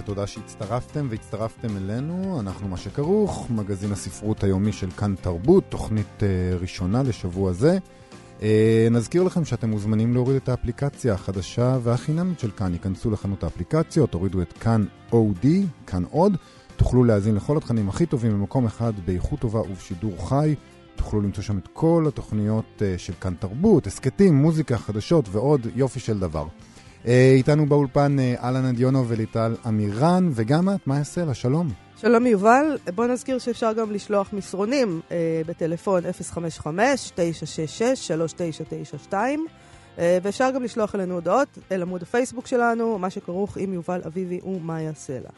ותודה שהצטרפתם והצטרפתם אלינו. אנחנו מה שכרוך, מגזין הספרות היומי של כאן תרבות, תוכנית uh, ראשונה לשבוע זה. Uh, נזכיר לכם שאתם מוזמנים להוריד את האפליקציה החדשה והחינמית של כאן. ייכנסו לחנות האפליקציות, תורידו את כאן אודי, כאן עוד. תוכלו להאזין לכל התכנים הכי טובים במקום אחד, באיכות טובה ובשידור חי. תוכלו למצוא שם את כל התוכניות uh, של כאן תרבות, הסכתים, מוזיקה, חדשות ועוד יופי של דבר. אה, איתנו באולפן אה, אהלן אדיונו וליטל אמירן, וגם את, מה יעשה לה? שלום. שלום יובל, בוא נזכיר שאפשר גם לשלוח מסרונים אה, בטלפון 055-966-3992 אה, ואפשר גם לשלוח אלינו הודעות אל עמוד הפייסבוק שלנו, מה שכרוך עם יובל אביבי יעשה לה.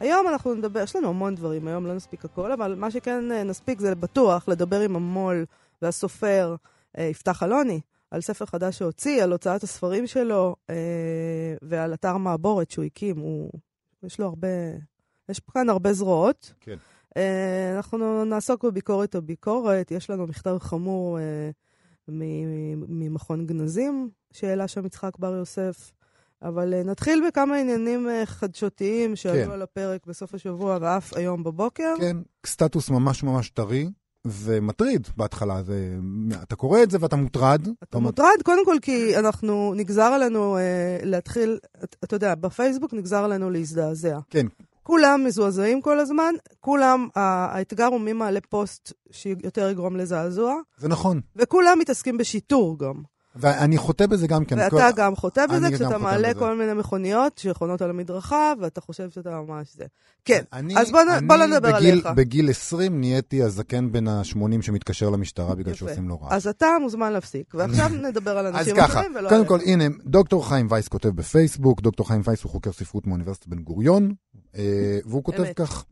היום אנחנו נדבר, יש לנו המון דברים, היום לא נספיק הכל, אבל מה שכן אה, נספיק זה בטוח לדבר עם המו"ל והסופר אה, יפתח אלוני. על ספר חדש שהוציא, על הוצאת הספרים שלו, אה, ועל אתר מעבורת שהוא הקים. הוא, יש לו הרבה, יש כאן הרבה זרועות. כן. אה, אנחנו נעסוק בביקורת או ביקורת. יש לנו מכתב חמור אה, ממכון גנזים, שהעלה שם יצחק בר יוסף. אבל אה, נתחיל בכמה עניינים אה, חדשותיים שעלו כן. על הפרק בסוף השבוע ואף היום בבוקר. כן, סטטוס ממש ממש טרי. ומטריד בהתחלה, זה, אתה קורא את זה ואתה מוטרד. אתה אתה מוטרד קודם כל כי אנחנו, נגזר עלינו אה, להתחיל, אתה, אתה יודע, בפייסבוק נגזר עלינו להזדעזע. כן. כולם מזועזעים כל הזמן, כולם, האתגר הוא מי מעלה פוסט שיותר יגרום לזעזוע. זה נכון. וכולם מתעסקים בשיטור גם. ואני חוטא בזה גם כן. ואתה כל... גם חוטא בזה כשאתה מעלה בזה. כל מיני מכוניות שחונות על המדרכה, ואתה חושב שאתה ממש זה. כן, אני, אז בוא, אני בוא נדבר בגיל, עליך. בגיל 20 נהייתי הזקן בין ה-80 שמתקשר למשטרה בגלל. שעושים לו רע. אז אתה מוזמן להפסיק, ועכשיו נדבר על אנשים אחרים ולא קודם כל, הנה, דוקטור חיים וייס כותב בפייסבוק, דוקטור חיים וייס הוא חוקר ספרות מאוניברסיטת בן גוריון, אה, והוא כותב. כך,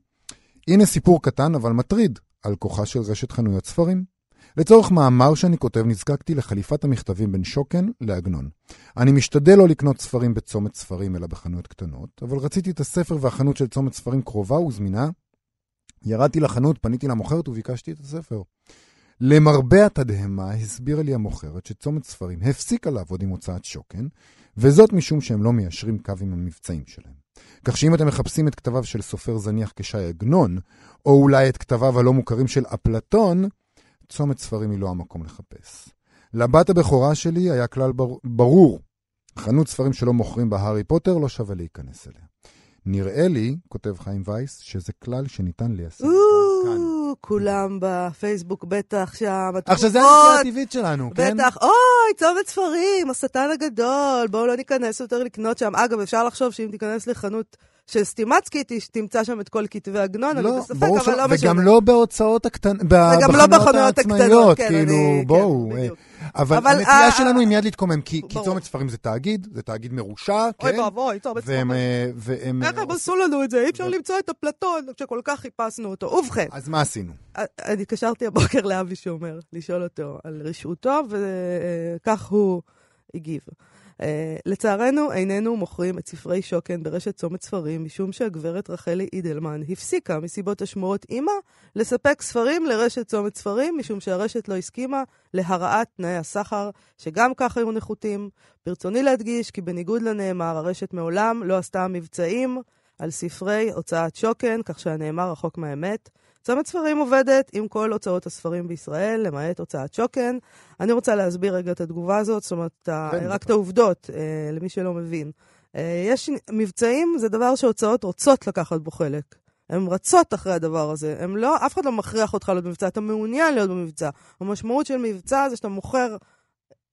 הנה סיפור קטן אבל מטריד על כוחה של רשת חנויות ספרים. לצורך מאמר שאני כותב נזקקתי לחליפת המכתבים בין שוקן לעגנון. אני משתדל לא לקנות ספרים בצומת ספרים אלא בחנויות קטנות, אבל רציתי את הספר והחנות של צומת ספרים קרובה וזמינה. ירדתי לחנות, פניתי למוכרת וביקשתי את הספר. למרבה התדהמה הסבירה לי המוכרת שצומת ספרים הפסיקה לעבוד עם הוצאת שוקן, וזאת משום שהם לא מיישרים קו עם המבצעים שלהם. כך שאם אתם מחפשים את כתביו של סופר זניח כשי עגנון, או אולי את כתביו הלא מוכרים של אפלטון, צומת ספרים היא לא המקום לחפש. לבת הבכורה שלי היה כלל בר... ברור, חנות ספרים שלא מוכרים בה הארי פוטר לא שווה להיכנס אליה. נראה לי, כותב חיים וייס, שזה כלל שניתן ליישם כאן. כולם בפייסבוק בטח שם, עכשיו זה הנקודה הטבעית שלנו, כן? בטח, אוי, צומת ספרים, השטן הגדול, בואו לא ניכנס יותר לקנות שם. אגב, אפשר לחשוב שאם תיכנס לחנות של סטימצקי, תמצא שם את כל כתבי עגנון, לא, אני בספק, אבל לא משנה. וגם לא בהוצאות הקטנות, וגם לא בחנויות הקטנות, כן, כאילו, אני, בואו. כן, אבל, אבל הנטייה אה, שלנו היא מיד להתקומם, כי, כי צומת ספרים זה תאגיד, זה תאגיד מרושע, כן? אוי ואבוי, צומת ספרים. והם... איך הם עשו לנו את זה? אי אפשר למצוא את אפלטון, שכל כך חיפשנו אותו. ובכן. אז מה עשינו? אני התקשרתי הבוקר לאבי שומר, לשאול אותו על רשעותו, וכך הוא הגיב. Uh, לצערנו, איננו מוכרים את ספרי שוקן ברשת צומת ספרים, משום שהגברת רחלי אידלמן הפסיקה מסיבות השמורות אימא לספק ספרים לרשת צומת ספרים, משום שהרשת לא הסכימה להרעת תנאי הסחר, שגם כך היו נחותים. ברצוני להדגיש כי בניגוד לנאמר, הרשת מעולם לא עשתה מבצעים על ספרי הוצאת שוקן, כך שהנאמר רחוק מהאמת. צומת ספרים עובדת עם כל הוצאות הספרים בישראל, למעט הוצאת שוקן. אני רוצה להסביר רגע את התגובה הזאת, זאת אומרת, כן, רק את העובדות, אה, למי שלא מבין. אה, יש מבצעים, זה דבר שהוצאות רוצות לקחת בו חלק. הן רצות אחרי הדבר הזה. הם לא, אף אחד לא מכריח אותך להיות במבצע, אתה מעוניין להיות במבצע. המשמעות של מבצע זה שאתה מוכר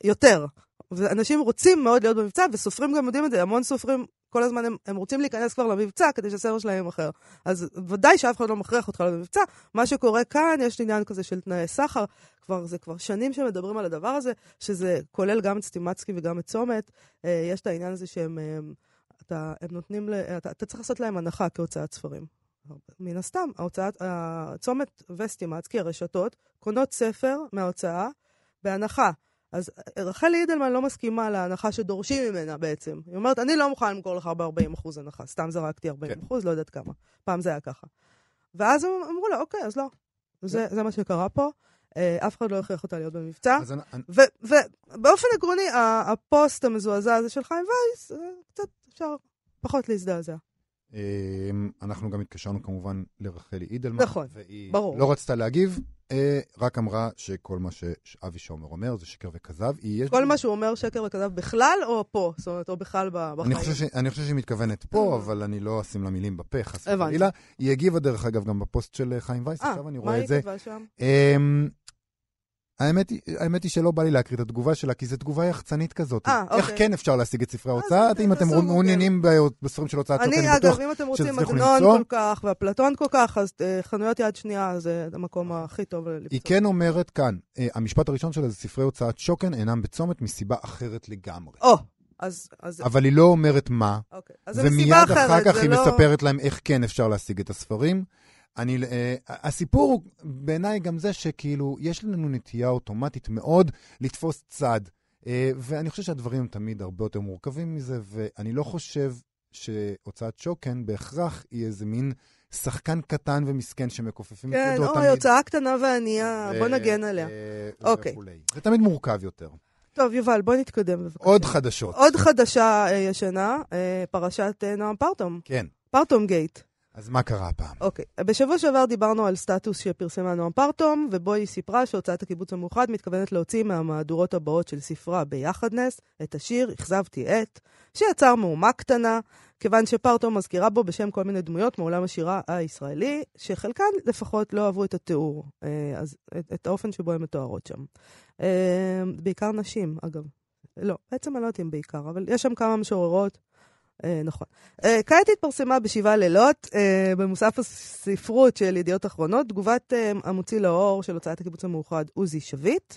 יותר. ואנשים רוצים מאוד להיות במבצע, וסופרים גם יודעים את זה, המון סופרים כל הזמן הם, הם רוצים להיכנס כבר למבצע כדי שהסרט שלהם יימכר. אז ודאי שאף אחד לא מכריח אותך למבצע. מה שקורה כאן, יש עניין כזה של תנאי סחר. כבר, זה כבר שנים שמדברים על הדבר הזה, שזה כולל גם את סטימצקי וגם את צומת. אה, יש את העניין הזה שהם... אה, אתה, הם נותנים, אתה, אתה צריך לעשות להם הנחה כהוצאת ספרים. מן הסתם, ההוצאת, הצומת וסטימצקי, הרשתות, קונות ספר מההוצאה בהנחה. אז רחלי אידלמן לא מסכימה להנחה שדורשים ממנה בעצם. היא אומרת, אני לא מוכנה למכור לך ב-40% הנחה. סתם זרקתי 40%, כן. לא יודעת כמה. פעם זה היה ככה. ואז הם אמרו לה, אוקיי, אז לא. זה, זה מה שקרה פה. אה, אף אחד לא הכריח אותה להיות במבצע. ובאופן עקרוני, הפוסט המזועזע הזה של חיים וייס, אה, קצת אפשר פחות להזדעזע. אמ, אנחנו גם התקשרנו כמובן לרחלי אידלמן. נכון, ברור. והיא לא רצתה להגיב, אה, רק אמרה שכל מה שאבי שומר אומר זה שקר וכזב. כל מה שהוא אומר שקר וכזב בכלל או פה? זאת אומרת, או בכלל בחיים? אני חושב שהיא מתכוונת פה, אה. אבל אני לא אשים לה מילים בפה, חס וחלילה. היא הגיבה דרך אגב גם בפוסט של חיים וייס, עכשיו אני רואה את זה. אה, מה היא כתבה שם? אמ, האמת היא, האמת היא שלא בא לי להקריא את התגובה שלה, כי זו תגובה יחצנית כזאת. 아, אה, איך אוקיי. כן אפשר להשיג את ספרי ההוצאה? אם אתם מעוניינים בספרים של הוצאת אני, אני אגב, אם אתם רוצים עגנון כל כך ואפלטון כל כך, אז uh, חנויות יד שנייה זה המקום הכי טוב למצוא. היא כן אומרת כאן, המשפט הראשון שלה זה ספרי הוצאת שוקן אינם בצומת מסיבה אחרת לגמרי. או, אז, אז... אבל היא לא אומרת מה. אוקיי, ומיד אחר כך היא לא... מספרת להם איך כן אפשר להשיג את הספרים. אני, uh, הסיפור בעיניי גם זה שכאילו, יש לנו נטייה אוטומטית מאוד לתפוס צד. Uh, ואני חושב שהדברים תמיד הרבה יותר מורכבים מזה, ואני לא חושב שהוצאת שוקן בהכרח היא איזה מין שחקן קטן ומסכן שמכופפים כן, את ידו תמיד. כן, אוי, הוצאה קטנה וענייה, בוא נגן עליה. אוקיי. וכולי. זה תמיד מורכב יותר. טוב, יובל, בוא נתקדם בבקשה. עוד חדשות. עוד חדשה ישנה, פרשת נועם פרטום. כן. פרטום גייט. אז מה קרה הפעם? אוקיי. Okay. בשבוע שעבר דיברנו על סטטוס שפרסמה נועם פרטום, ובו היא סיפרה שהוצאת הקיבוץ המאוחד מתכוונת להוציא מהמהדורות הבאות של ספרה ביחדנס את השיר "אכזבתי את", שיצר מהומה קטנה, כיוון שפרטום מזכירה בו בשם כל מיני דמויות מעולם השירה הישראלי, שחלקן לפחות לא אהבו את התיאור, אה, אז, את, את האופן שבו הן מתוארות שם. אה, בעיקר נשים, אגב. לא, בעצם אני לא יודעת אם בעיקר, אבל יש שם כמה משוררות. אה, נכון. אה, כעת התפרסמה בשבעה לילות אה, במוסף הספרות של ידיעות אחרונות, תגובת המוציא לאור של הוצאת הקיבוץ המאוחד, עוזי שביט.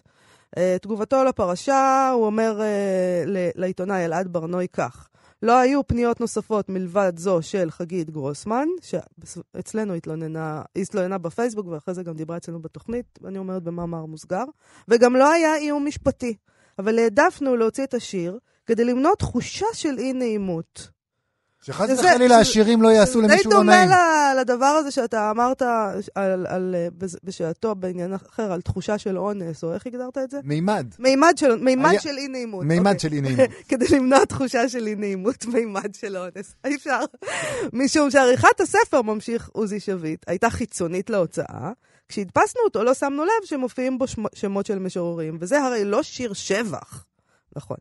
תגובתו לפרשה, הוא אומר לעיתונאי אלעד ברנוי כך: לא היו פניות נוספות מלבד זו של חגית גרוסמן, שאצלנו התלוננה, התלוננה בפייסבוק ואחרי זה גם דיברה אצלנו בתוכנית, אני אומרת במאמר מוסגר, וגם לא היה איום משפטי. אבל העדפנו להוציא את השיר כדי למנוע תחושה של אי נעימות. שחס וחלילה השירים לא יעשו למישהו לא נעים. די דומה לדבר הזה שאתה אמרת על, על, בשעתו בעניין אחר, על תחושה של אונס, או איך הגדרת את זה? מימד. מימד של, מימד היה... של אי נעימות. מימד okay. אוקיי. של אי נעימות. כדי למנוע תחושה של אי נעימות, מימד של אונס. אי אפשר. משום שעריכת הספר, ממשיך עוזי שביט, הייתה חיצונית להוצאה. כשהדפסנו אותו לא שמנו לב שמופיעים בו שמות של משוררים, וזה הרי לא שיר שבח. נכון.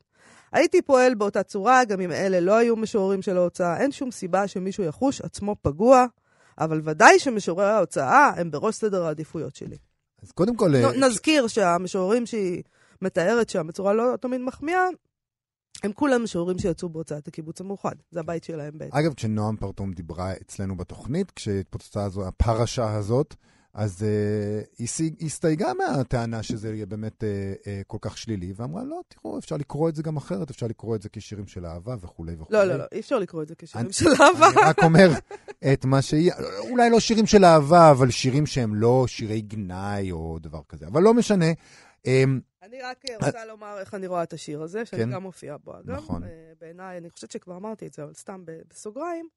הייתי פועל באותה צורה, גם אם אלה לא היו משוררים של ההוצאה, אין שום סיבה שמישהו יחוש עצמו פגוע, אבל ודאי שמשוררי ההוצאה הם בראש סדר העדיפויות שלי. אז קודם כל... נ, נזכיר שהמשוררים שהיא מתארת שם בצורה לא תמיד מחמיאה, הם כולם משוררים שיצאו בהוצאת הקיבוץ המאוחד. זה הבית שלהם בעצם. אגב, כשנועם פרטום דיברה אצלנו בתוכנית, כשהתפוצצה הפרשה הזאת, אז uh, היא הסתייגה מהטענה שזה יהיה באמת uh, uh, כל כך שלילי, ואמרה, לא, תראו, אפשר לקרוא את זה גם אחרת, אפשר לקרוא את זה כשירים של אהבה וכולי וכולי. לא, לא, לא, אי אפשר לקרוא את זה כשירים אני, של אהבה. אני רק אומר את מה שיהיה, אולי לא שירים של אהבה, אבל שירים שהם לא שירי גנאי או דבר כזה, אבל לא משנה. Um, אני רק רוצה לומר איך אני רואה את השיר הזה, שאני כן? גם מופיעה בו, אגב. נכון. בעיניי, אני חושבת שכבר אמרתי את זה, אבל סתם בסוגריים,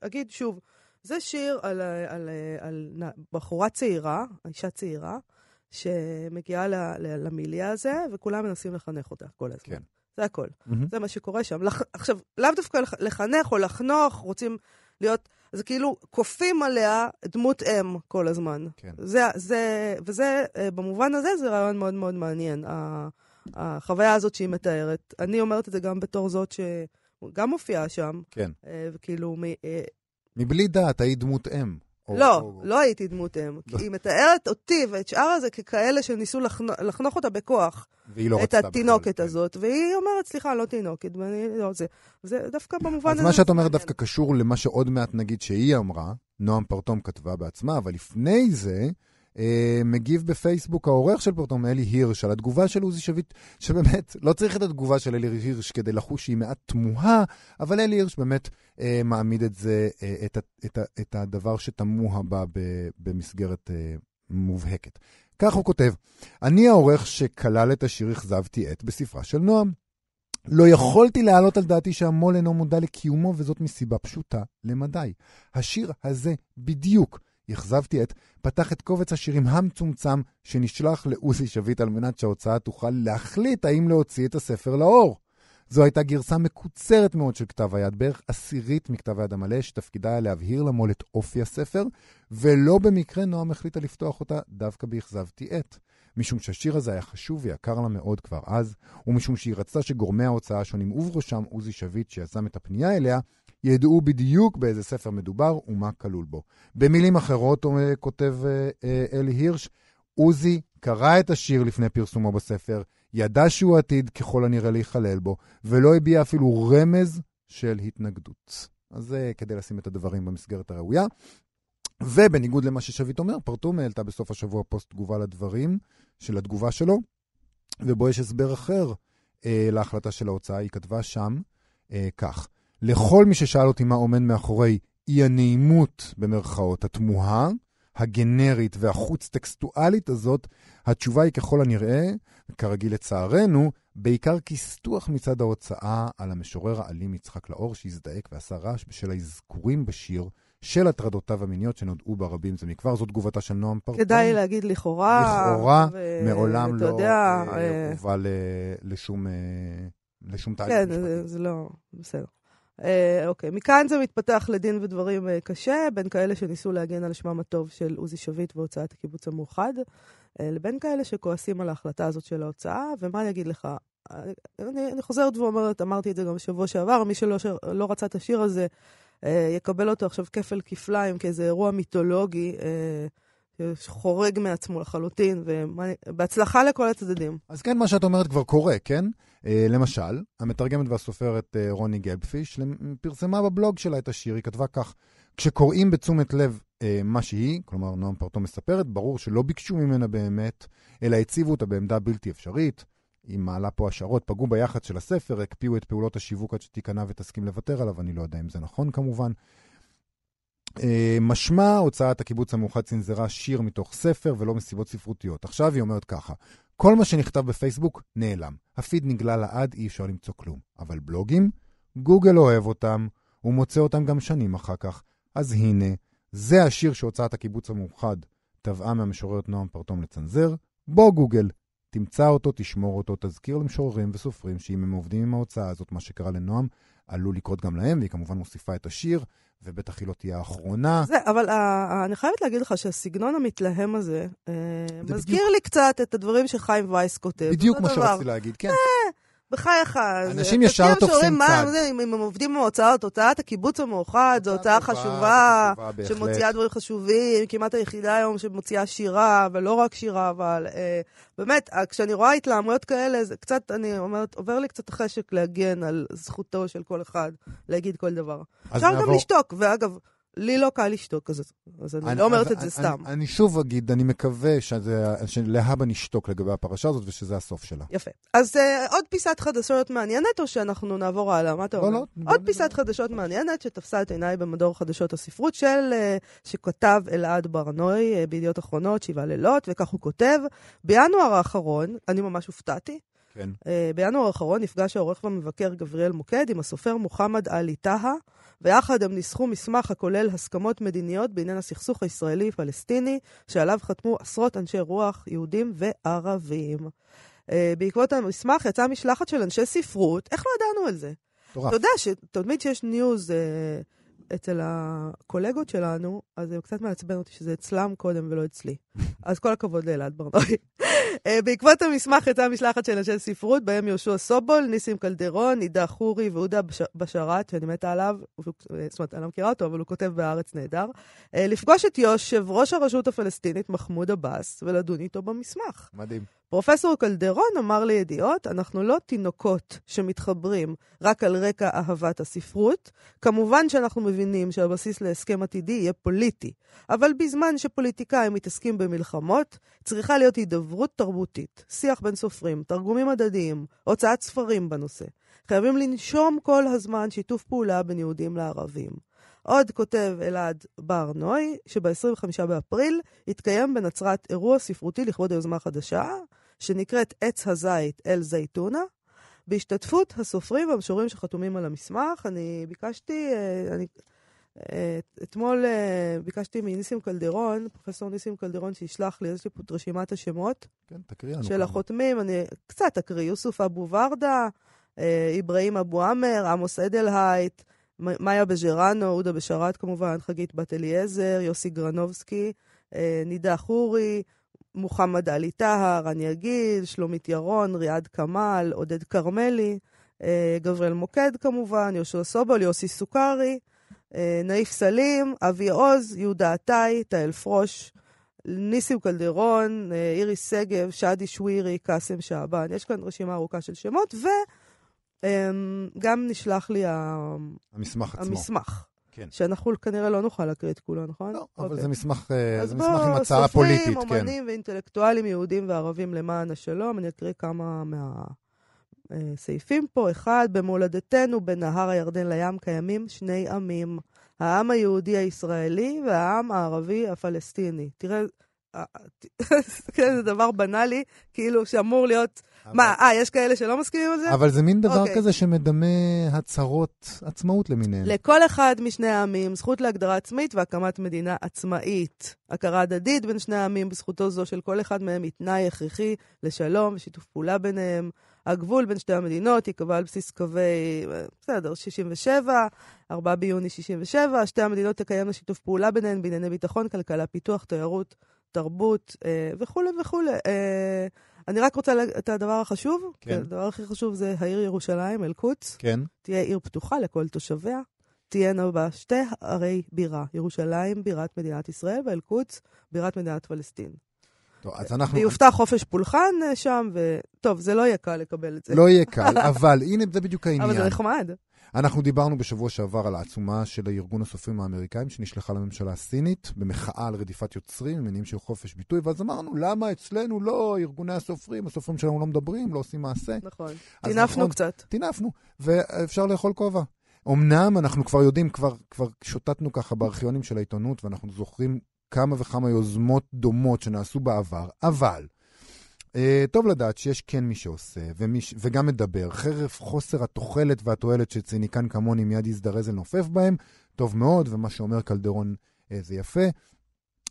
אגיד שוב, זה שיר על, על, על, על בחורה צעירה, אישה צעירה, שמגיעה ל, ל, למיליה הזה, וכולם מנסים לחנך אותה כל הזמן. כן. זה הכל. Mm-hmm. זה מה שקורה שם. לח... עכשיו, לאו דווקא לחנך או לחנוך, רוצים להיות... זה כאילו, כופים עליה דמות אם כל הזמן. כן. זה, זה, וזה, אה, במובן הזה, זה רעיון מאוד מאוד מעניין. החוויה הזאת שהיא מתארת. אני אומרת את זה גם בתור זאת שגם מופיעה שם. כן. אה, וכאילו, אה, מבלי דעת, היית דמות אם. לא, או... לא הייתי דמות אם. לא. היא מתארת אותי ואת שאר הזה ככאלה שניסו לחנוך, לחנוך אותה בכוח. והיא לא רצתה בכלל. את התינוקת בכלל, הזאת, כן. והיא אומרת, סליחה, לא תינוקת, ואני לא זה. זה דווקא במובן הזה... אז מה שאת אומרת דווקא קשור למה שעוד מעט נגיד שהיא אמרה, נועם פרטום כתבה בעצמה, אבל לפני זה, מגיב בפייסבוק העורך של פרטום, אלי הירש, על התגובה של עוזי שביט, שבאמת, לא צריך את התגובה של אלי הירש כדי לחוש שהיא מעט תמוהה, אבל אלי הירש באמת אה, מעמיד את זה, אה, את, את, את, את הדבר שתמוה בה במסגרת אה, מובהקת. כך הוא כותב, אני העורך שכלל את השיר אכזבתי את בספרה של נועם. לא יכולתי להעלות על דעתי שהמו"ל אינו מודע לקיומו, וזאת מסיבה פשוטה למדי. השיר הזה בדיוק, אכזבתי את, פתח את קובץ השירים המצומצם שנשלח לעוזי שביט על מנת שההוצאה תוכל להחליט האם להוציא את הספר לאור. זו הייתה גרסה מקוצרת מאוד של כתב היד, בערך עשירית מכתב היד המלא, שתפקידה היה להבהיר למו"ל את אופי הספר, ולא במקרה נועם החליטה לפתוח אותה דווקא באכזבתי עת. משום שהשיר הזה היה חשוב ויקר לה מאוד כבר אז, ומשום שהיא רצתה שגורמי ההוצאה השונים, ובראשם עוזי שביט שיזם את הפנייה אליה, ידעו בדיוק באיזה ספר מדובר ומה כלול בו. במילים אחרות, כותב אה, אה, אלי הירש, עוזי קרא את השיר לפני פרסומו בספר, ידע שהוא עתיד ככל הנראה להיכלל בו, ולא הביע אפילו רמז של התנגדות. אז זה כדי לשים את הדברים במסגרת הראויה. ובניגוד למה ששביט אומר, פרטום העלתה בסוף השבוע פוסט תגובה לדברים של התגובה שלו, ובו יש הסבר אחר אה, להחלטה של ההוצאה. היא כתבה שם אה, כך: לכל מי ששאל אותי מה עומד מאחורי אי הנעימות, במרכאות, התמוהה, הגנרית והחוץ-טקסטואלית הזאת, התשובה היא ככל הנראה, כרגיל לצערנו, בעיקר כסתוח מצד ההוצאה על המשורר האלים יצחק לאור, שהזדעק ועשה רעש בשל האזכורים בשיר של הטרדותיו המיניות שנודעו ברבים זה מכבר. זו תגובתה של נועם פרטון. כדאי להגיד לכאורה. לכאורה, ו... מעולם לא יודע, אה, אה, הובא. לשום, אה, לשום תהליך כן, משפטי. כן, זה לא... בסדר. אה, אוקיי, מכאן זה מתפתח לדין ודברים אה, קשה, בין כאלה שניסו להגן על שמם הטוב של עוזי שביט והוצאת הקיבוץ המאוחד, אה, לבין כאלה שכועסים על ההחלטה הזאת של ההוצאה, ומה אני אגיד לך? אני, אני חוזרת ואומרת, אמרתי את זה גם בשבוע שעבר, מי שלא לא רצה את השיר הזה, אה, יקבל אותו עכשיו כפל כפליים כאיזה אירוע מיתולוגי. אה, שחורג מעצמו לחלוטין, ובהצלחה לכל הצדדים. אז כן, מה שאת אומרת כבר קורה, כן? אה, למשל, המתרגמת והסופרת אה, רוני גלבפיש פרסמה בבלוג שלה את השיר, היא כתבה כך: כשקוראים בתשומת לב אה, מה שהיא, כלומר נועם פרטו מספרת, ברור שלא ביקשו ממנה באמת, אלא הציבו אותה בעמדה בלתי אפשרית. היא מעלה פה השערות, פגעו ביחד של הספר, הקפיאו את פעולות השיווק עד שתיכנע ותסכים לוותר עליו, אני לא יודע אם זה נכון כמובן. משמע, הוצאת הקיבוץ המאוחד צנזרה שיר מתוך ספר ולא מסיבות ספרותיות. עכשיו היא אומרת ככה, כל מה שנכתב בפייסבוק נעלם. הפיד נגלה לעד, אי אפשר למצוא כלום. אבל בלוגים? גוגל אוהב אותם, הוא מוצא אותם גם שנים אחר כך. אז הנה, זה השיר שהוצאת הקיבוץ המאוחד תבעה מהמשוררת נועם פרטום לצנזר. בוא גוגל, תמצא אותו, תשמור אותו, תזכיר למשוררים וסופרים שאם הם עובדים עם ההוצאה הזאת, מה שקרה לנועם, עלול לקרות גם להם, והיא כמובן מוסיפה את השיר. ובטח היא לא תהיה האחרונה. זה, אבל uh, אני חייבת להגיד לך שהסגנון המתלהם הזה, uh, מזכיר בדיוק... לי קצת את הדברים שחיים וייס כותב. בדיוק מה שרציתי להגיד, כן. אה, בחייך. אנשים ישר תופסים צד. אם הם עובדים בהוצאות, הוצאת הקיבוץ המאוחד, זו הוצאה חשובה, שמוציאה דברים חשובים, כמעט היחידה היום שמוציאה שירה, ולא רק שירה, אבל אה, באמת, כשאני רואה התלהמויות כאלה, זה קצת, אני אומרת, עובר לי קצת חשק להגן על זכותו של כל אחד להגיד כל דבר. אפשר גם לשתוק, ואגב... לי לא קל לשתוק, אז, אז אני, אני לא אומרת את זה סתם. אני, אני שוב אגיד, אני מקווה שזה, שלהבא נשתוק לגבי הפרשה הזאת ושזה הסוף שלה. יפה. אז uh, עוד פיסת חדשות מעניינת, או שאנחנו נעבור הלאה? מה אתה לא, אומר? לא, לא. עוד לא, פיסת לא. חדשות מעניינת שתפסה את עיניי במדור חדשות הספרות של, uh, שכתב אלעד ברנוי uh, בידיעות אחרונות, שבעה לילות, וכך הוא כותב, בינואר האחרון, אני ממש הופתעתי, כן. Uh, בינואר האחרון נפגש העורך והמבקר גבריאל מוקד עם הסופר מוחמד עלי טהא, ויחד הם ניסחו מסמך הכולל הסכמות מדיניות בעניין הסכסוך הישראלי-פלסטיני, שעליו חתמו עשרות אנשי רוח, יהודים וערבים. Uh, בעקבות המסמך יצאה משלחת של אנשי ספרות, איך לא ידענו על זה? אתה יודע שתמיד כשיש ניוז... Uh, אצל הקולגות שלנו, אז זה קצת מעצבן אותי שזה אצלם קודם ולא אצלי. אז כל הכבוד לאלעד ברנועי. אה, בעקבות המסמך יצאה משלחת של אנשי ספרות, בהם יהושע סובול, ניסים קלדרון, נידה חורי ועודה בשאראת, שאני מתה עליו, אה, זאת אומרת, אני לא מכירה אותו, אבל הוא כותב בארץ נהדר, אה, לפגוש את יושב ראש הרשות הפלסטינית, מחמוד עבאס, ולדון איתו במסמך. מדהים. פרופסור קלדרון אמר לידיעות, אנחנו לא תינוקות שמתחברים רק על רקע אהבת הספרות. כמובן שאנחנו מבינים שהבסיס להסכם עתידי יהיה פוליטי, אבל בזמן שפוליטיקאים מתעסקים במלחמות, צריכה להיות הידברות תרבותית, שיח בין סופרים, תרגומים הדדיים, הוצאת ספרים בנושא. חייבים לנשום כל הזמן שיתוף פעולה בין יהודים לערבים. עוד כותב אלעד בר נוי, שב-25 באפריל יתקיים בנצרת אירוע ספרותי לכבוד היוזמה החדשה, שנקראת עץ הזית אל זייתונה, בהשתתפות הסופרים והמשוררים שחתומים על המסמך. אני ביקשתי, אה, אני, אה, אתמול אה, ביקשתי מניסים קלדרון, פרופסור ניסים קלדרון, שישלח לי, יש לי פה את רשימת השמות. כן, תקריא לנו. של החותמים, אני קצת אקריא, יוסוף אבו ורדה, אברהים אבו עמר, עמוס אדלהייט, מאיה בג'רנו, עודה בשרת כמובן, חגית בת אליעזר, יוסי גרנובסקי, נידה חורי, מוחמד עלי טהר, אני אגיד, שלומית ירון, ריאד כמאל, עודד כרמלי, אה, גבריאל מוקד כמובן, יהושע סובול, יוסי סוכרי, אה, נאיף סלים, אבי עוז, יהודה עטאי, תהל פרוש, ניסים קלדרון, אה, איריס שגב, שאדי שווירי, קאסם שעבן. יש כאן רשימה ארוכה של שמות, וגם נשלח לי המסמך עצמו. המסמך. כן. שאנחנו כנראה לא נוכל להקריא את כולו, נכון? לא, אבל אוקיי. זה מסמך, אה, זה מסמך עם הצעה פוליטית, כן. אז בואו, סופרים, אומנים ואינטלקטואלים יהודים וערבים למען השלום, אני אקריא כמה מהסעיפים פה. אחד, במולדתנו, בין נהר הירדן לים, קיימים שני עמים. העם היהודי הישראלי והעם הערבי הפלסטיני. תראה, אה, אה, כן, זה דבר בנאלי, כאילו שאמור להיות מה, אה, יש כאלה שלא מסכימים על זה? אבל זה מין דבר okay. אוקיי. כזה שמדמה הצהרות עצמאות למיניהן. לכל אחד משני העמים זכות להגדרה עצמית והקמת מדינה עצמאית. הכרה הדדית בין שני העמים בזכותו זו של כל אחד מהם היא תנאי הכרחי לשלום ושיתוף פעולה ביניהם. הגבול בין שתי המדינות ייקבע על בסיס קווי, בסדר, 67, 4 ביוני 67, שתי המדינות תקיימנה שיתוף פעולה ביניהן בענייני ביטחון, כלכלה, פיתוח, תיירות, תרבות אה, וכולי וכולי. אה, אני רק רוצה את הדבר החשוב. כן. הדבר הכי חשוב זה העיר ירושלים, אל-קודס. כן. תהיה עיר פתוחה לכל תושביה. תהיינה בה שתי ערי בירה, ירושלים בירת מדינת ישראל ואל-קודס בירת מדינת פלסטין. טוב, אז אנחנו... ויובטח חופש פולחן אה, שם, וטוב, זה לא יהיה קל לקבל את זה. לא יהיה קל, אבל הנה, זה בדיוק העניין. אבל זה נחמד. אנחנו דיברנו בשבוע שעבר על העצומה של ארגון הסופרים האמריקאים שנשלחה לממשלה הסינית במחאה על רדיפת יוצרים, מניעים של חופש ביטוי, ואז אמרנו, למה אצלנו לא, ארגוני הסופרים, הסופרים שלנו לא מדברים, לא עושים מעשה. נכון, טינפנו נכון, קצת. טינפנו, ואפשר לאכול כובע. אמנם אנחנו כבר יודעים, כבר, כבר שוטטנו ככה בארכיונים של העיתונות, ואנחנו זוכרים כמה וכמה יוזמות דומות שנעשו בעבר, אבל Uh, טוב לדעת שיש כן מי שעושה, ומי, וגם מדבר. חרף חוסר התוחלת והתועלת שציניקן כמוני מיד יזדרז לנופף בהם, טוב מאוד, ומה שאומר קלדרון uh, זה יפה.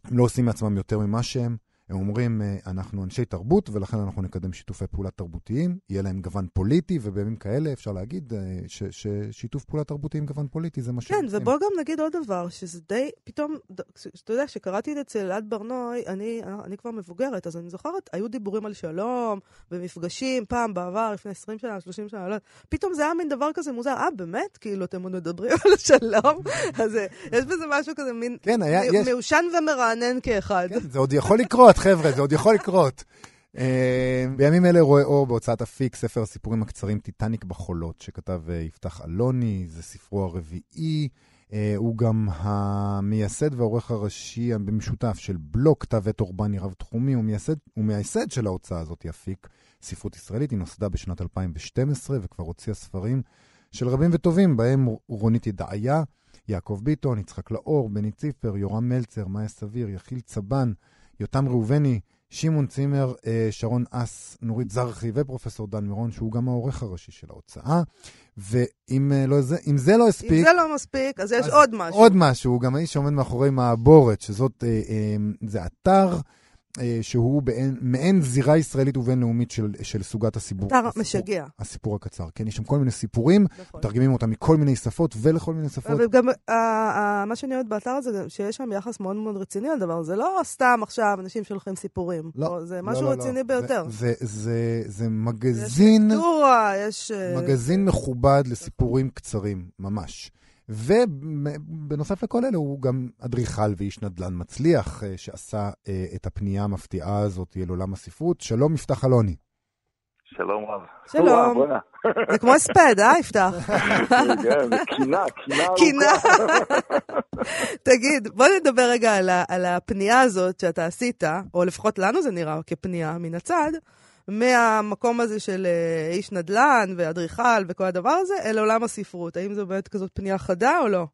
הם לא עושים מעצמם יותר ממה שהם. הם אומרים, אה, אנחנו אנשי תרבות, ולכן אנחנו נקדם שיתופי פעולה תרבותיים, יהיה להם גוון פוליטי, ובימים כאלה אפשר להגיד אה, ש, ששיתוף פעולה תרבותי עם גוון פוליטי זה מה שהם כן, ובוא גם נגיד עוד דבר, שזה די, פתאום, אתה יודע, כשקראתי את אצל אלעד ברנוי, אני, אני כבר מבוגרת, אז אני זוכרת, היו דיבורים על שלום, ומפגשים, פעם בעבר, לפני 20 שנה, 30 שנה, לא פתאום זה היה מין דבר כזה מוזר, אה, באמת? כאילו, אתם עוד מדברים על השלום? אז אה, יש בזה משהו כזה מין כן, היה, מיושן יש... ומרענן כאחד. כן, זה עוד יכול לקרות. לקרות, חבר'ה, זה עוד יכול לקרות. אה, בימים אלה רואה אור בהוצאת אפיק ספר הסיפורים הקצרים טיטניק בחולות, שכתב אה, יפתח אלוני, זה ספרו הרביעי. אה, הוא גם המייסד והעורך הראשי במשותף של בלוק, כתב עת אורבני רב-תחומי, הוא מייסד, הוא מייסד של ההוצאה הזאת, אפיק, ספרות ישראלית. היא נוסדה בשנת 2012 וכבר הוציאה ספרים של רבים וטובים, בהם רונית ידעיה, יעקב ביטון, יצחק לאור, בני ציפר, יורם מלצר, מאיה סביר, יחיל צבן, יותם ראובני, שמעון צימר, אה, שרון אס, נורית זרחי ופרופסור דן מירון, שהוא גם העורך הראשי של ההוצאה. ואם אה, לא, זה, זה לא הספיק... אם זה לא מספיק, אז יש אז עוד משהו. עוד משהו, הוא גם האיש שעומד מאחורי מעבורת, שזאת, אה, אה, זה אתר שהוא באין, מעין זירה ישראלית ובינלאומית של, של סוגת הסיפור. אתר משגע. הסיפור הקצר, כן? יש שם כל מיני סיפורים, נכון. מתרגמים אותם מכל מיני שפות ולכל מיני שפות. אבל גם uh, uh, מה שאני אוהבת באתר הזה, שיש שם יחס מאוד מאוד רציני לדבר, זה לא סתם עכשיו אנשים שולחים סיפורים. לא. זה לא, משהו לא, לא, רציני לא. ביותר. זה, זה, זה, זה מגזין... יש קטורה, יש... מגזין מכובד לסיפורים קצרים, ממש. ובנוסף לכל אלה הוא גם אדריכל ואיש נדל"ן מצליח, אה, שעשה אה, את הפנייה המפתיעה הזאת אל עולם הספרות. שלום, יפתח אלוני. שלום רב. שלום. זה כמו הספד, אה, יפתח? כן, זה קינה, קינה קינה. תגיד, בוא נדבר רגע על הפנייה הזאת שאתה עשית, או לפחות לנו זה נראה כפנייה מן הצד, מהמקום הזה של אה, איש נדל"ן ואדריכל וכל הדבר הזה, אל עולם הספרות. האם זו באמת כזאת פנייה חדה או לא?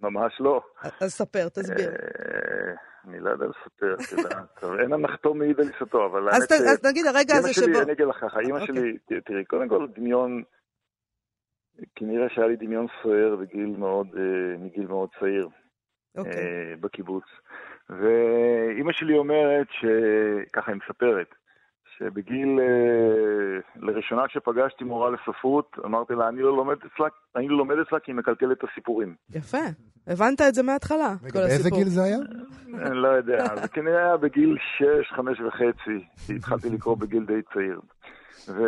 ממש לא. אז ספר, תסביר. אה, אני לא יודע לספר, את יודעת. אין הנחתו מעיד על עיסתו, אבל... אז נגיד הרגע הזה שבו... אני אגיד לך ככה, אמא אוקיי. שלי, תראי, קודם כל דמיון, כנראה שהיה לי דמיון סוער אה, מגיל מאוד צעיר. אוקיי. בקיבוץ. ואימא שלי אומרת, ככה היא מספרת, שבגיל, אה, לראשונה כשפגשתי מורה לספרות, אמרתי לה, אני לא לומד אצלה, אני לא לומד אצלה כי היא מקלקלת את הסיפורים. יפה, הבנת את זה מההתחלה, כל הסיפור. באיזה גיל זה היה? אני לא יודע, זה כנראה היה בגיל 6, 5 וחצי, שהתחלתי לקרוא בגיל די צעיר. ו...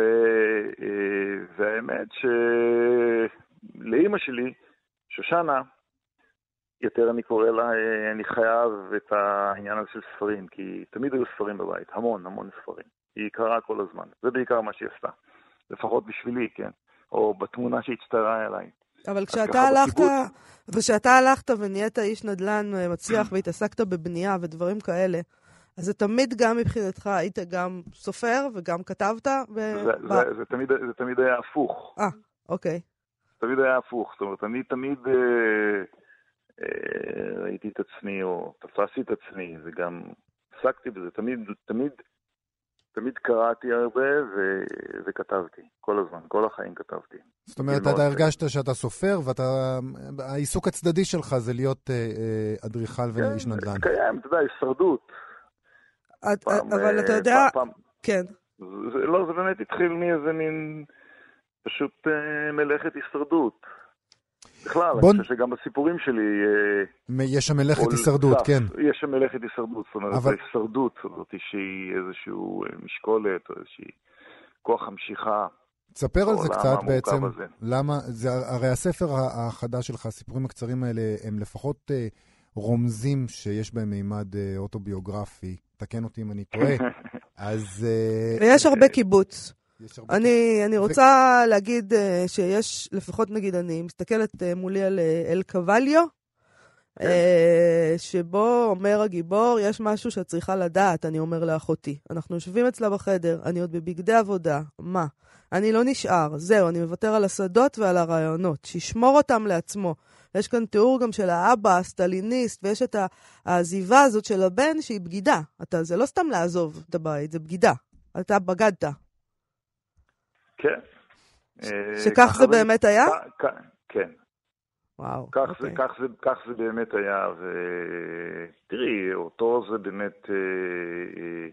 אה, והאמת שלאימא שלי, שושנה, יותר אני קורא לה, אה, אני חייב את העניין הזה של ספרים, כי תמיד היו ספרים בבית, המון, המון ספרים. היא קראה כל הזמן. זה בעיקר מה שהיא עשתה. לפחות בשבילי, כן. או בתמונה שהצטרה אליי. אבל כשאתה הלכת, כשאתה הלכת ונהיית איש נדל"ן אה, מצליח והתעסקת בבנייה ודברים כאלה, אז זה תמיד גם מבחינתך, היית גם סופר וגם כתבת? ו... זה, ב... זה, זה, תמיד, זה תמיד היה הפוך. אה, אוקיי. תמיד היה הפוך. זאת אומרת, אני תמיד אה, אה, ראיתי את עצמי, או תפסתי את עצמי, וגם עסקתי בזה. תמיד, תמיד תמיד קראתי הרבה ו... וכתבתי, כל הזמן, כל החיים כתבתי. זאת אומרת, אתה הרגשת שאתה סופר, והעיסוק הצדדי שלך זה להיות אה, אה, אדריכל כן, ואיש נדל"ן. כן, קיים, אתה יודע, הישרדות. אבל אתה יודע, כן. לא, זה באמת התחיל מאיזה מין, פשוט מלאכת הישרדות. בכלל, בוא... אני חושב שגם בסיפורים שלי... אה, יש שם מלאכת הישרדות, כן. יש שם מלאכת הישרדות, זאת אומרת, אבל... ההישרדות הזאת שהיא איזשהו אה, משקולת, או איזושהי כוח המשיכה. תספר על זה קצת בעצם, הזה. למה, זה, הרי הספר החדש שלך, הסיפורים הקצרים האלה, הם לפחות אה, רומזים שיש בהם מימד אה, אוטוביוגרפי, תקן אותי אם אני טועה, אז... אה, ויש הרבה קיבוץ. אני, אני רוצה ו... להגיד uh, שיש, לפחות נגיד, אני מסתכלת uh, מולי על uh, אל קווליו, כן. uh, שבו אומר הגיבור, יש משהו שאת צריכה לדעת, אני אומר לאחותי. אנחנו יושבים אצלה בחדר, אני עוד בבגדי עבודה, מה? אני לא נשאר, זהו, אני מוותר על השדות ועל הרעיונות, שישמור אותם לעצמו. יש כאן תיאור גם של האבא, הסטליניסט, ויש את העזיבה הזאת של הבן שהיא בגידה. אתה, זה לא סתם לעזוב את הבית, זה בגידה. אתה בגדת, כן. שכך זה באמת היה? כן. וואו, כך, אוקיי. זה, כך, זה, כך זה באמת היה, ותראי, אותו זה באמת, אה, אה,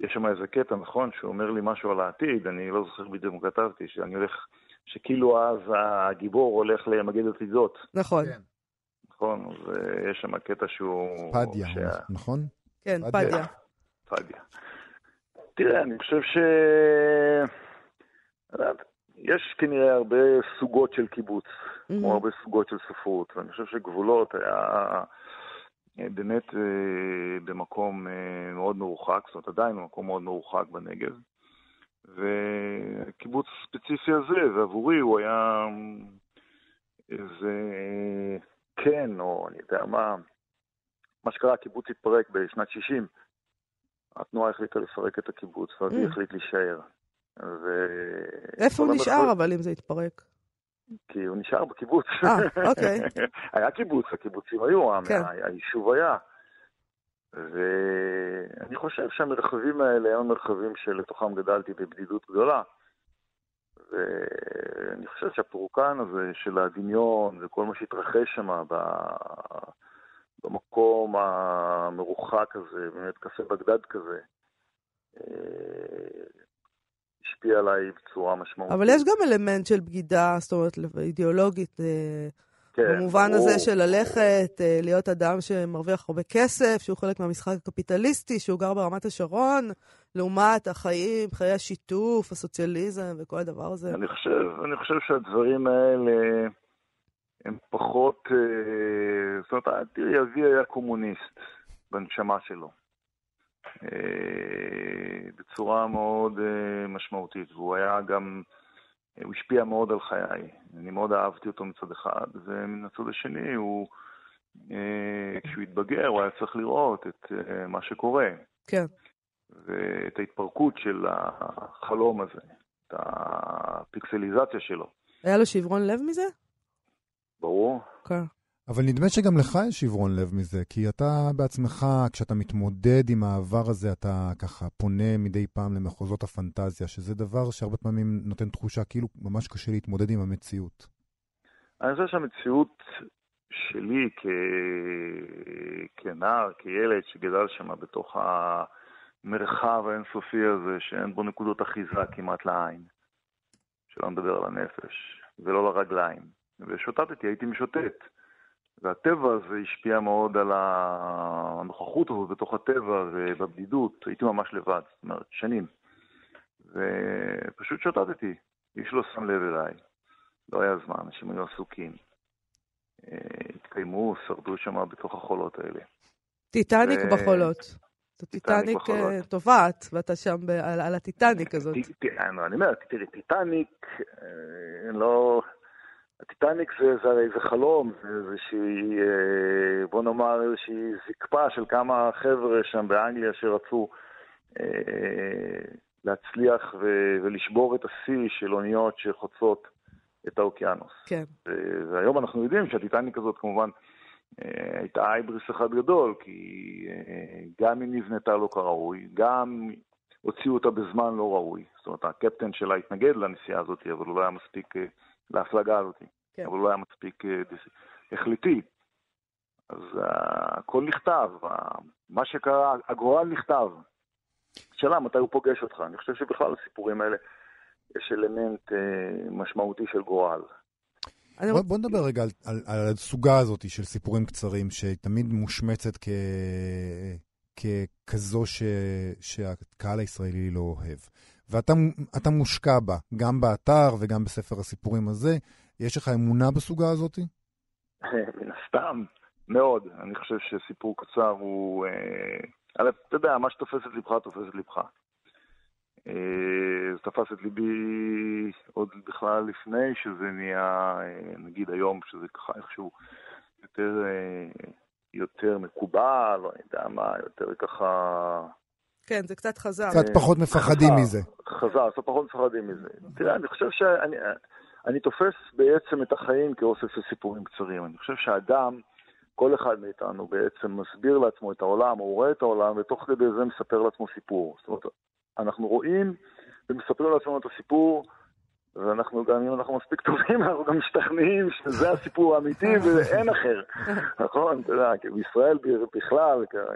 יש שם איזה קטע, נכון, שהוא אומר לי משהו על העתיד, אני לא זוכר בדיוק מה כתבתי, שאני הולך, שכאילו אז הגיבור הולך למגד עתידות. נכון. כן. נכון, אז יש שם קטע שהוא... פדיה, שה... נכון? כן, פדיה. פדיה. תראה, אני חושב ש... יש כנראה הרבה סוגות של קיבוץ, mm-hmm. כמו הרבה סוגות של ספרות, ואני חושב שגבולות היה אה, באמת אה, במקום אה, מאוד מרוחק, זאת אומרת עדיין במקום מאוד מרוחק בנגב. והקיבוץ הספציפי הזה, ועבורי הוא היה איזה כן, או אני יודע מה, מה שקרה, הקיבוץ התפרק בשנת 60. התנועה החליטה לפרק את הקיבוץ, ואבי mm. החליט להישאר. ו... איפה הוא נשאר אבל אם זה התפרק? כי הוא נשאר בקיבוץ. אה, אוקיי. היה קיבוץ, הקיבוצים היו, כן. היישוב היה. ואני חושב שהמרחבים האלה הם מרחבים שלתוכם גדלתי בבדידות גדולה. ואני חושב שהפורקן הזה של הדמיון וכל מה שהתרחש שם במקום המרוחק הזה, באמת קפה בגדד כזה, אה, השפיע עליי בצורה משמעותית. אבל יש גם אלמנט של בגידה, זאת אומרת, אידיאולוגית, אה, כן, במובן ברור. הזה של ללכת, אה, להיות אדם שמרוויח הרבה כסף, שהוא חלק מהמשחק הקפיטליסטי, שהוא גר ברמת השרון, לעומת החיים, חיי השיתוף, הסוציאליזם וכל הדבר הזה. אני חושב, אני חושב שהדברים האלה הם פחות... אה, זאת אומרת, תראי, אבי היה קומוניסט בנשמה שלו. אה, בצורה מאוד אה, משמעותית, והוא היה גם, הוא השפיע מאוד על חיי. אני מאוד אהבתי אותו מצד אחד, ומן הצד השני, הוא, כשהוא התבגר, הוא היה צריך לראות את מה שקורה. כן. ואת ההתפרקות של החלום הזה, את הפיקסליזציה שלו. היה לו שברון לב מזה? ברור. כן. אבל נדמה שגם לך יש שברון לב מזה, כי אתה בעצמך, כשאתה מתמודד עם העבר הזה, אתה ככה פונה מדי פעם למחוזות הפנטזיה, שזה דבר שהרבה פעמים נותן תחושה כאילו ממש קשה להתמודד עם המציאות. אני חושב שהמציאות שלי כ... כנער, כילד שגדל שם בתוך המרחב האינסופי הזה, שאין בו נקודות אחיזה כמעט לעין, שלא נדבר על הנפש, ולא לרגליים. ושוטטתי, הייתי משוטט. והטבע הזה השפיע מאוד על הנוכחות הזאת בתוך הטבע ובבדידות, הייתי ממש לבד, זאת אומרת, שנים. ופשוט שוטטתי, איש לא שם לב אליי, לא היה זמן, אנשים היו עסוקים. אה, התקיימו, שרדו שם בתוך החולות האלה. טיטניק ו... בחולות. טיטניק אה, טובעת, ואתה שם על, הטיטניק הזאת. אני אומר, טיטניק, אה, לא... הטיטניק זה, זה זה חלום, זה איזושהי, אה, בוא נאמר, איזושהי זקפה של כמה חבר'ה שם באנגליה שרצו אה, להצליח ו, ולשבור את השיא של אוניות שחוצות את האוקיינוס. כן. והיום אנחנו יודעים שהטיטניק הזאת כמובן אה, הייתה אייבריס אחד גדול, כי גם היא נבנתה לא כראוי, גם הוציאו אותה בזמן לא ראוי. זאת אומרת, הקפטן שלה התנגד לנסיעה הזאת, אבל הוא לא היה מספיק... להפלגה הזאת. כן. אבל הוא לא היה מספיק אה, החלטי. אז uh, הכל נכתב, מה שקרה, הגורל נכתב. שאלה מתי הוא פוגש אותך. אני חושב שבכלל לסיפורים האלה יש אלמנט uh, משמעותי של גורל. בוא, בוא נדבר רגע על, על, על הסוגה הזאת של סיפורים קצרים, שתמיד מושמצת כ, ככזו ש, שהקהל הישראלי לא אוהב. ואתה מושקע בה, גם באתר וגם בספר הסיפורים הזה. יש לך אמונה בסוגה הזאת? מן הסתם, מאוד. אני חושב שסיפור קצר הוא... אה, אתה יודע, מה שתופס את לבך, תופס את לבך. אה, זה תפס את ליבי עוד בכלל לפני שזה נהיה, אה, נגיד היום, שזה ככה איכשהו יותר, יותר מקובל, לא יודע מה, יותר ככה כן, זה קצת חזר. קצת פחות מפחדים מזה. חזר, קצת פחות מפחדים מזה. תראה, אני חושב שאני אני תופס בעצם את החיים כאוסף של סיפורים קצרים. אני חושב שאדם, כל אחד מאיתנו בעצם מסביר לעצמו את העולם, הוא רואה את העולם, ותוך כדי זה מספר לעצמו סיפור. זאת אומרת, אנחנו רואים ומספרים לעצמנו את הסיפור, ואנחנו גם, אם אנחנו מספיק טובים, אנחנו גם משתכנעים שזה הסיפור האמיתי ואין אחר. נכון? אתה יודע, בישראל בכלל, אה,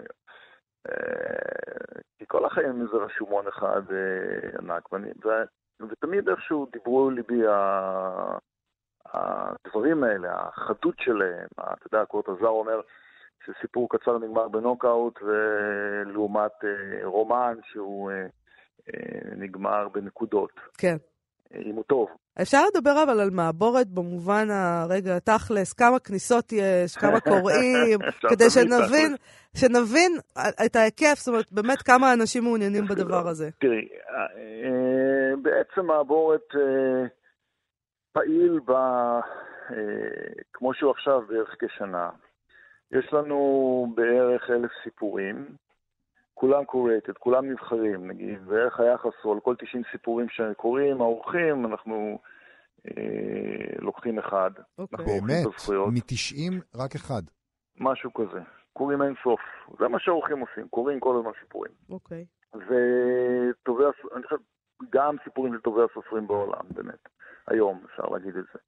כי כל החיים איזה רשומון אחד אה, ענק, ותמיד איכשהו דיברו ליבי הדברים האלה, החדות שלהם, אתה יודע, קורט עזר אומר שסיפור קצר נגמר בנוקאוט, ולעומת אה, רומן שהוא נגמר בנקודות. כן. אם הוא טוב. אפשר לדבר אבל על מעבורת במובן הרגע, תכלס, כמה כניסות יש, כמה קוראים, כדי שנבין, שנבין את ההיקף, זאת אומרת, באמת כמה אנשים מעוניינים בדבר הזה. תראי, אה, בעצם מעבורת אה, פעיל ב... אה, כמו שהוא עכשיו בערך כשנה. יש לנו בערך אלף סיפורים, כולם קורייטד, כולם נבחרים, נגיד, ואיך היחס הוא על כל 90 סיפורים שקורים, האורחים, אנחנו אה, לוקחים אחד. אוקיי. באמת? מ-90 רק אחד. משהו כזה. קוראים אין סוף. זה מה שהאורחים עושים, קוראים כל הזמן סיפורים. אוקיי. וטובי, אני חושב, גם סיפורים של טובי הסופרים בעולם, באמת. היום אפשר להגיד את זה.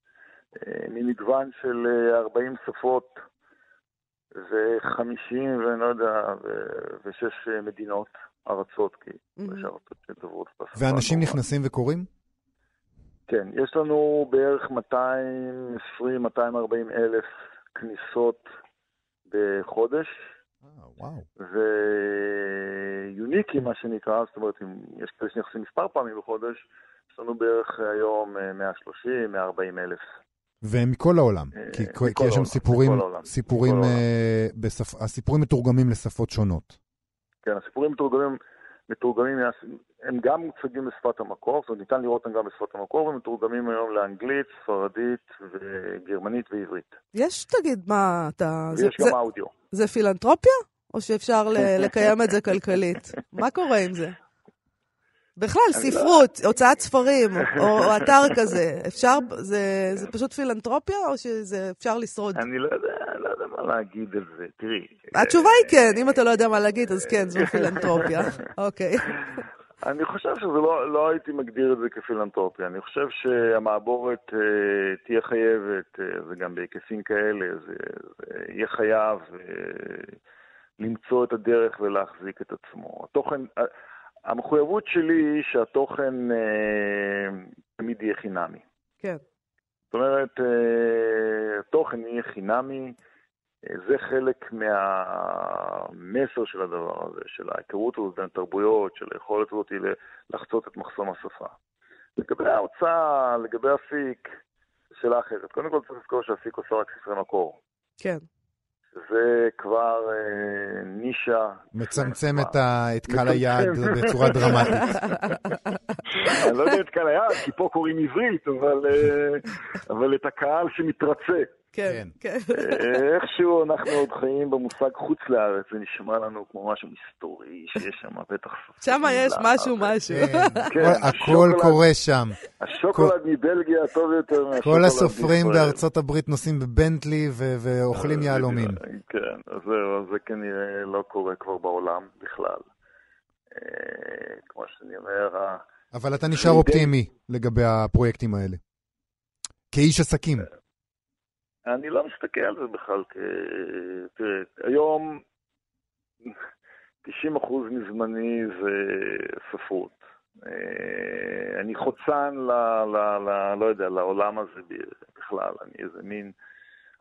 אה, ממגוון של 40 אה, שפות. ו-50 ואני לא יודע, ושש מדינות, ארצות, כי mm-hmm. יש ארצות שדוברות בשפה. ואנשים נכנסים וקוראים? כן, יש לנו בערך 220-240 אלף כניסות בחודש. אה, וואו. ויוניקי, מה שנקרא, זאת אומרת, אם יש כאלה שנכנסים מספר פעמים בחודש, יש לנו בערך היום 130-140 אלף והם מכל העולם, כי, כי יש שם סיפורים, סיפורים, בשפ... הסיפורים מתורגמים לשפות שונות. כן, הסיפורים מתורגמים, מתורגמים, הם גם מוצגים בשפת המקור, זאת אומרת, ניתן לראות אותם גם בשפת המקור, ומתורגמים היום לאנגלית, ספרדית, וגרמנית ועברית. יש, תגיד, מה אתה... ויש זה, גם זה, אודיו. זה פילנטרופיה? או שאפשר לקיים את זה כלכלית? מה קורה עם זה? בכלל, לא- ספרות, הוצאת ספרים, או אתר כזה, אפשר, זה, זה פשוט פילנטרופיה, או שאפשר לשרוד? אני לא יודע, לא יודע מה להגיד על זה, תראי. התשובה היא כן, אם אתה לא יודע מה להגיד, אז כן, זו פילנטרופיה. אוקיי. אני חושב שזה לא, לא הייתי מגדיר את זה כפילנטרופיה. אני חושב שהמעבורת uh, תהיה חייבת, uh, וגם בהיקפים כאלה, זה, זה יהיה חייב uh, למצוא את הדרך ולהחזיק את עצמו. התוכן, המחויבות שלי היא שהתוכן אה, תמיד יהיה חינמי. כן. זאת אומרת, אה, התוכן יהיה חינמי, אה, זה חלק מהמסר של הדבר הזה, של ההיכרות הזאת בין תרבויות, של היכולת הזאת לחצות את מחסום השפה. לגבי ההוצאה, לגבי אפיק, שאלה אחרת. קודם כל צריך לזכור שאפיק עושה רק ספרי מקור. כן. זה כבר אה, נישה. מצמצם את, ה, את קהל היעד בצורה דרמטית. אני לא יודע את קהל היעד, כי פה קוראים עברית, אבל, אה, אבל את הקהל שמתרצה. כן, כן. אה, איכשהו אנחנו עוד חיים במושג חוץ לארץ, זה נשמע לנו כמו משהו מסתורי, שיש שם בטח... שם יש משהו משהו. כן, כן, הכל קורה שם. השוקולד מבלגיה הטוב יותר מהשוקולד כל הסופרים בארצות הברית נוסעים בבנטלי ואוכלים אה, יהלומים. כן, אז זהו, זה כנראה לא קורה כבר בעולם בכלל. אה, כמו שאני אומר... אבל אתה נשאר אופטימי לגבי הפרויקטים האלה. כאיש עסקים. אני לא מסתכל על זה בכלל. תראה, היום 90% מזמני זה ספרות. אה, אני חוצן ל... ל, ל לא יודע, לעולם הזה בכלל, אני איזה מין...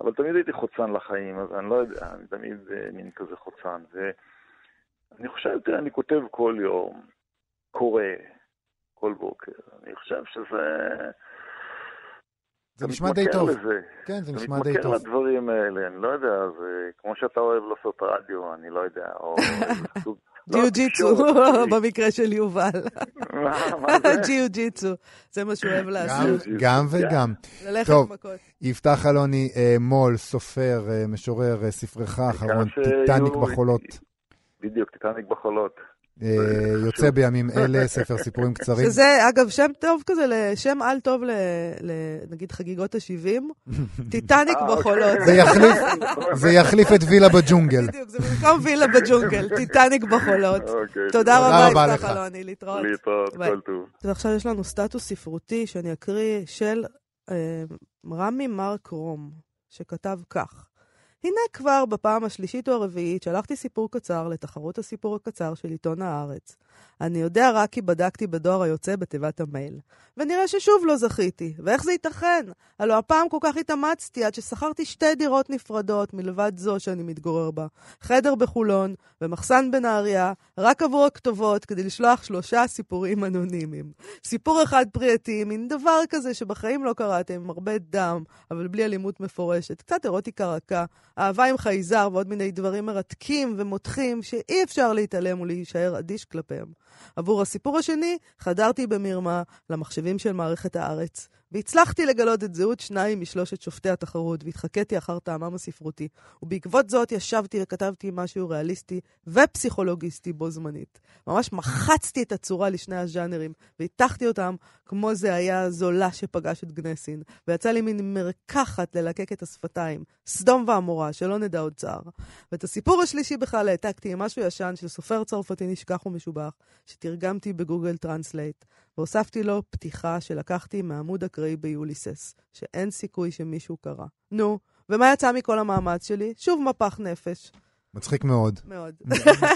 אבל תמיד הייתי חוצן לחיים, אז אני לא יודע, אני תמיד אה, מין כזה חוצן. ואני חושב, תראה, אני כותב כל יום, קורא, כל בוקר. אני חושב שזה... זה נשמע די טוב. לזה. כן, זה נשמע די טוב. אתה מתמכר לדברים האלה, אני לא יודע, זה כמו שאתה אוהב לעשות רדיו, אני לא יודע, או סוג... ג'יו-ג'יצו, במקרה של יובל. ג'יו-ג'יצו, זה מה שהוא אוהב לעשות. גם וגם. ללכת מכות. יפתח אלוני, אה, מו"ל, סופר, אה, משורר, אה, ספרך האחרון, טיטניק בחולות. בדיוק, טיטניק בחולות. אה, יוצא בימים אלה, ספר סיפורים קצרים. שזה, אגב, שם טוב כזה, שם על טוב, נגיד, חגיגות ה-70, טיטניק אה, בחולות. אוקיי. זה יחליף את וילה בג'ונגל. בדיוק, זה במקום וילה בג'ונגל, טיטניק בחולות. אוקיי, תודה רבה, יפתח אלוני, להתראות. להתראות, כל טוב. ועכשיו יש לנו סטטוס ספרותי שאני אקריא של אה, רמי מרק רום, שכתב כך: הנה כבר בפעם השלישית או הרביעית שלחתי סיפור קצר לתחרות הסיפור הקצר של עיתון הארץ. אני יודע רק כי בדקתי בדואר היוצא בתיבת המייל. ונראה ששוב לא זכיתי. ואיך זה ייתכן? הלוא הפעם כל כך התאמצתי עד ששכרתי שתי דירות נפרדות מלבד זו שאני מתגורר בה. חדר בחולון ומחסן בנהריה, רק עבור הכתובות כדי לשלוח שלושה סיפורים אנונימיים. סיפור אחד פרי עטי, מין דבר כזה שבחיים לא קראתם, עם הרבה דם, אבל בלי אלימות מפורשת. קצת אירוטיקה רכה, אהבה עם חייזר ועוד מיני דברים מרתקים ומותחים שאי אפשר להתעלם ולהישאר אדיש כלפיהם. עבור הסיפור השני, חדרתי במרמה למחשבים של מערכת הארץ, והצלחתי לגלות את זהות שניים משלושת שופטי התחרות, והתחקיתי אחר טעמם הספרותי. ובעקבות זאת ישבתי וכתבתי משהו ריאליסטי ופסיכולוגיסטי בו זמנית. ממש מחצתי את הצורה לשני הז'אנרים, והטחתי אותם כמו זה היה זולה שפגש את גנסין, ויצא לי מין מרקחת ללקק את השפתיים, סדום ועמורה, שלא נדע עוד צער. ואת הסיפור השלישי בכלל העתקתי ממשהו ישן של סופר צרפתי נשכח ומשובח, שתרגמתי ב Google Translate, והוספתי לו פתיחה שלקחתי מעמוד אקראי ביוליסס, שאין סיכוי שמישהו קרא. נו, ומה יצא מכל המאמץ שלי? שוב מפח נפש. מצחיק מאוד. מאוד.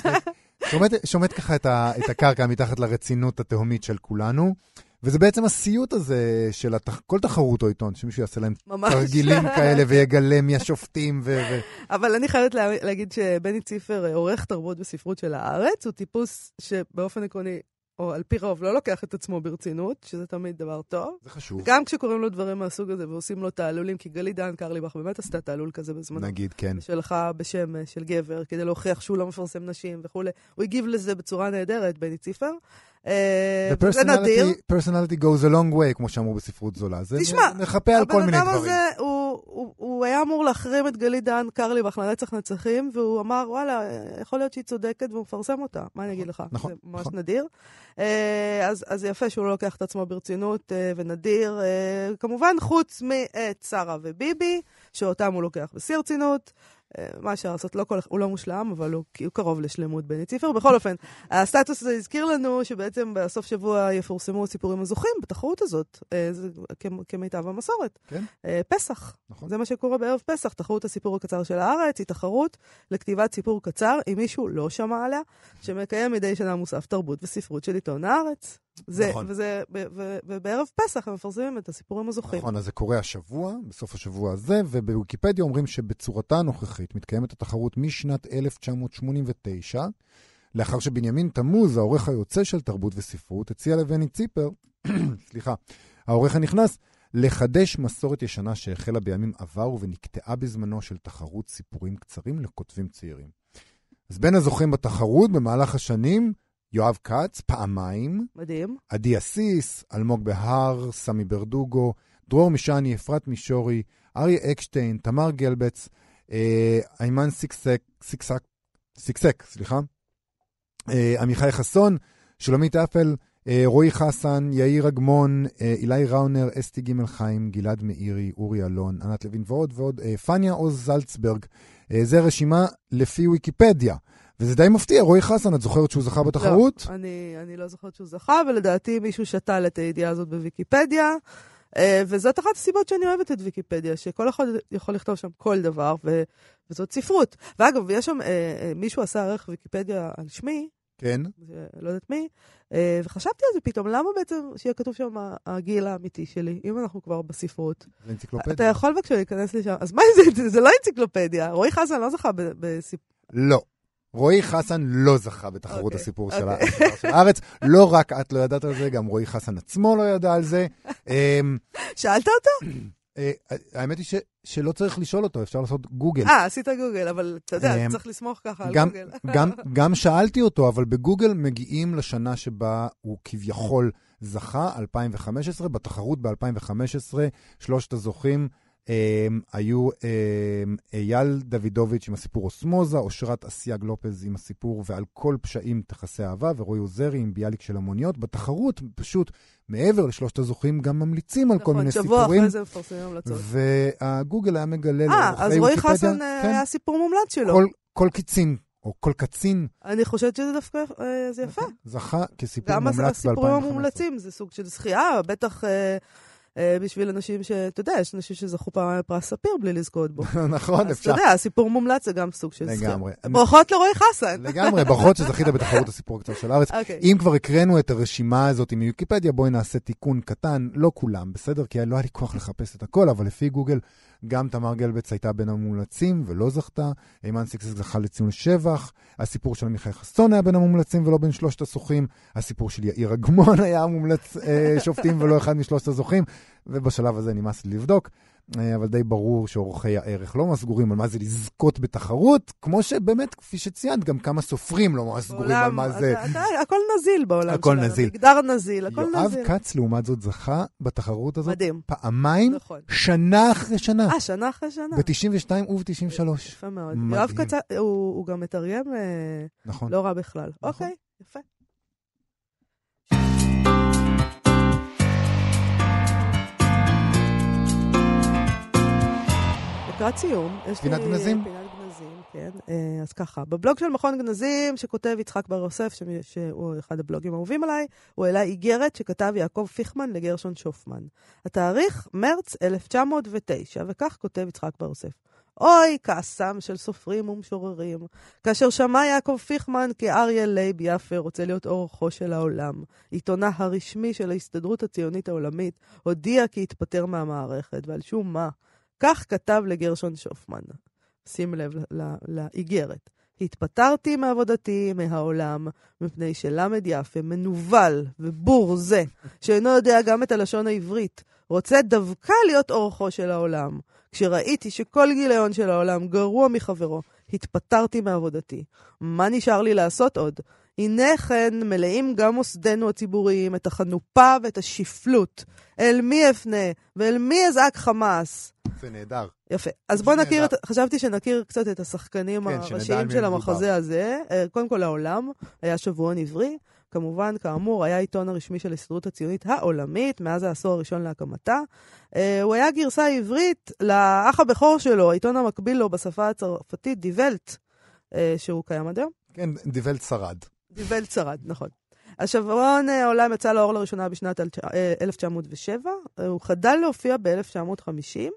שומט, שומט ככה את, ה, את הקרקע מתחת לרצינות התהומית של כולנו, וזה בעצם הסיוט הזה של התח... כל תחרות או עיתון, שמישהו יעשה להם ממש. תרגילים כאלה ויגלה מי השופטים ו... ו... אבל אני חייבת לה... להגיד שבני ציפר, עורך תרבות וספרות של הארץ, הוא טיפוס שבאופן עקרוני או על פי רוב, לא לוקח את עצמו ברצינות, שזה תמיד דבר טוב. זה חשוב. גם כשקוראים לו דברים מהסוג הזה ועושים לו תעלולים, כי גלי דן קרליבך באמת עשתה תעלול כזה בזמנו. נגיד, כן. שלך בשם אה, של גבר, כדי להוכיח שהוא לא מפרסם נשים וכולי. הוא הגיב לזה בצורה נהדרת, בני ציפר. אה, זה נדיר. personality goes a long way, כמו שאמרו בספרות זולה. זה תשמע, מחפה על כל מיני דברים. הבן אדם הזה, הוא, הוא, הוא היה אמור להחרים את גלית דן קרליבך לנצח נצחים, והוא אמר, וואלה, יכול להיות שהיא צודקת, והוא מפרסם אותה. מה אני אגיד לך? נכון, זה ממש נכון. נדיר. אה, אז, אז יפה שהוא לא לוקח את עצמו ברצינות אה, ונדיר. כמובן, חוץ מאת שרה וביבי, שאותם הוא לוקח בשיא הרצינות. מה אפשר לעשות, לא כל, הוא לא מושלם, אבל הוא, הוא קרוב לשלמות בני ציפר. בכל אופן, הסטטוס הזה הזכיר לנו שבעצם בסוף שבוע יפורסמו סיפורים הזוכים בתחרות הזאת, אה, זה כמיטב המסורת. כן. אה, פסח. נכון. זה מה שקורה בערב פסח, תחרות הסיפור הקצר של הארץ, היא תחרות לכתיבת סיפור קצר, אם מישהו לא שמע עליה, שמקיים מדי שנה מוסף תרבות וספרות של עיתון הארץ. זה, נכון. וזה, ו, ו, ובערב פסח הם מפרסמים את הסיפורים הזוכים. נכון, אז זה קורה השבוע, בסוף השבוע הזה, ובוויקיפדיה אומרים שבצורתה הנוכחית מתקיימת התחרות משנת 1989, לאחר שבנימין תמוז, העורך היוצא של תרבות וספרות, הציע לבני ציפר, סליחה, העורך הנכנס, לחדש מסורת ישנה שהחלה בימים עברו ונקטעה בזמנו של תחרות סיפורים קצרים לכותבים צעירים. אז בין הזוכים בתחרות במהלך השנים, יואב כץ, פעמיים. מדהים. עדי אסיס, אלמוג בהר, סמי ברדוגו, דרור משני, אפרת מישורי, אריה אקשטיין, תמר גלבץ, אה, איימן סיקסק, סיקסק, סיקסק, סליחה, אה, עמיחי חסון, שלומית אפל, אה, רועי חסן, יאיר אגמון, אה, אילי ראונר, אסתי גימל חיים, גלעד מאירי, אורי אלון, ענת לוין ועוד ועוד, אה, פניה עוז זלצברג. אה, זה רשימה לפי ויקיפדיה. וזה די מפתיע, רועי חסן, את זוכרת שהוא זכה בתחרות? לא, אני, אני לא זוכרת שהוא זכה, ולדעתי מישהו שתל את הידיעה הזאת בוויקיפדיה. אה, וזאת אחת הסיבות שאני אוהבת את ויקיפדיה, שכל אחד יכול לכתוב שם כל דבר, ו, וזאת ספרות. ואגב, יש שם, אה, אה, מישהו עשה ערך ויקיפדיה על שמי, כן. לא יודעת מי, אה, וחשבתי על זה פתאום, למה בעצם שיהיה כתוב שם הגיל האמיתי שלי, אם אנחנו כבר בספרות? זה אנציקלופדיה. אתה יכול בבקשה להיכנס לשם, אז מה זה, זה לא אנציקלופדיה, רועי חזן לא זכה בסיפור. לא. רועי חסן לא זכה בתחרות okay, אוקיי, הסיפור okay. אוקיי. של הארץ. לא רק את לא ידעת על זה, גם רועי חסן עצמו לא ידע על זה. אמ, שאלת אותו? אה, האמת היא ש, שלא צריך לשאול אותו, אפשר לעשות גוגל. אה, עשית גוגל, אבל אתה יודע, אמ, צריך לסמוך ככה על גם, גוגל. גם, גם שאלתי אותו, אבל בגוגל מגיעים לשנה שבה הוא כביכול זכה, 2015, בתחרות ב-2015, שלושת הזוכים היו um, אייל דוידוביץ' עם הסיפור אוסמוזה, אושרת אסייג לופז עם הסיפור ועל כל פשעים תכסי אהבה, ורועי עוזרי עם ביאליק של המוניות. בתחרות, פשוט, מעבר לשלושת הזוכים, גם ממליצים על נכון, כל מיני סיפורים. נכון, שבוע אחרי זה מפרסמים המלצות. והגוגל היה מגלה אה, אז רועי חסן אה, כן, היה סיפור מומלץ שלו. כל, קיצין. או כל קצין. אני חושבת שזה דווקא, אה, זה יפה. זכה כסיפור מומלץ ב-2015. גם הסיפורים המומלצים זה סוג של זכייה, בטח אה, בשביל אנשים ש... אתה יודע, יש אנשים שזכו פעם בפרס ספיר בלי לזכות בו. נכון, אפשר. אז אתה יודע, הסיפור מומלץ זה גם סוג של. לגמרי. ברכות לרועי חסן. לגמרי, ברכות שזכית בתחרות הסיפור הקצר של הארץ. אוקיי. אם כבר הקראנו את הרשימה הזאת עם ויקיפדיה, בואי נעשה תיקון קטן, לא כולם, בסדר? כי לא היה לי כוח לחפש את הכל, אבל לפי גוגל, גם תמר גלבץ הייתה בין המומלצים ולא זכתה, אימן סיקסס זכה לציון שבח, הסיפור של עמיחי חסון היה בין המומלצים ולא בין שלושת הזוכים, הסיפור של יאיר אגמון היה מומלץ אה, שופטים ולא אחד משלושת הזוכים, ובשלב הזה נמאס לי לבדוק. אה, אבל די ברור שאורחי הערך לא מסגורים על מה זה לזכות בתחרות, כמו שבאמת, כפי שציינת, גם כמה סופרים לא מסגורים על מה זה. הכל נזיל בעולם הכל שלנו. נזיל. מגדר נזיל, הכל יואב נזיל. יואב כץ, לעומת זאת, זכה בתחרות הזאת מדהים. פעמיים, נכון. שנה אחרי שנה. אה, שנה אחרי שנה. ב-92 וב-93. יפה מאוד. יואב כץ, הוא, הוא גם מתרגם אה, נכון. לא רע בכלל. נכון. אוקיי, יפה. לקראת סיום, יש לי... פינת גנזים? פינת גנזים, כן. אה, אז ככה, בבלוג של מכון גנזים, שכותב יצחק בר יוסף, שהוא אחד הבלוגים האהובים עליי, הוא העלה איגרת שכתב יעקב פיכמן לגרשון שופמן. התאריך, מרץ 1909, וכך כותב יצחק בר יוסף. אוי, כעסם של סופרים ומשוררים, כאשר שמע יעקב פיכמן כי אריה לייב יפה רוצה להיות עורכו של העולם. עיתונה הרשמי של ההסתדרות הציונית העולמית הודיע כי התפטר מהמערכת, ועל שום מה. כך כתב לגרשון שופמן. שים לב לאיגרת. התפטרתי מעבודתי מהעולם, מפני שלמד יפה, מנוול ובור זה, שאינו יודע גם את הלשון העברית, רוצה דווקא להיות אורחו של העולם. כשראיתי שכל גיליון של העולם גרוע מחברו, התפטרתי מעבודתי. מה נשאר לי לעשות עוד? הנה כן מלאים גם מוסדנו הציבוריים את החנופה ואת השפלות. אל מי אפנה ואל מי אזעק חמאס? זה נהדר. יפה. אז בואו נכיר, את, חשבתי שנכיר קצת את השחקנים כן, הראשיים של המחזה הזה. אה, קודם כל העולם, היה שבועון עברי. כמובן, כאמור, היה העיתון הרשמי של ההסתדרות הציונית העולמית, מאז העשור הראשון להקמתה. Uh, הוא היה גרסה עברית לאח הבכור שלו, העיתון המקביל לו בשפה הצרפתית, דיוולט, uh, שהוא קיים עד היום. כן, דיוולט שרד. דיוולט שרד, נכון. השבועון העולם יצא לאור לראשונה בשנת 1907, הוא חדל להופיע ב-1950.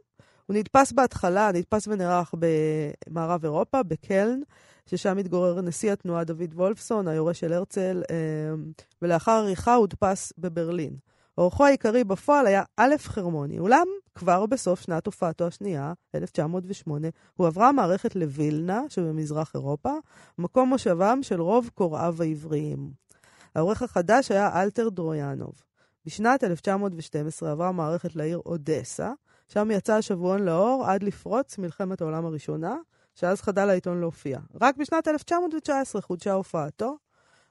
הוא נדפס בהתחלה, נדפס ונערך במערב אירופה, בקלן, ששם התגורר נשיא התנועה דוד וולפסון, היורש של הרצל, אמ, ולאחר עריכה הודפס בברלין. אורחו העיקרי בפועל היה א' חרמוני, אולם כבר בסוף שנת הופעתו השנייה, 1908, הועברה המערכת לווילנה שבמזרח אירופה, מקום מושבם של רוב קוראיו העבריים. העורך החדש היה אלתר דרויאנוב. בשנת 1912 עברה המערכת לעיר אודסה, שם יצא השבועון לאור עד לפרוץ מלחמת העולם הראשונה, שאז חדל העיתון להופיע. רק בשנת 1919 חודשה הופעתו,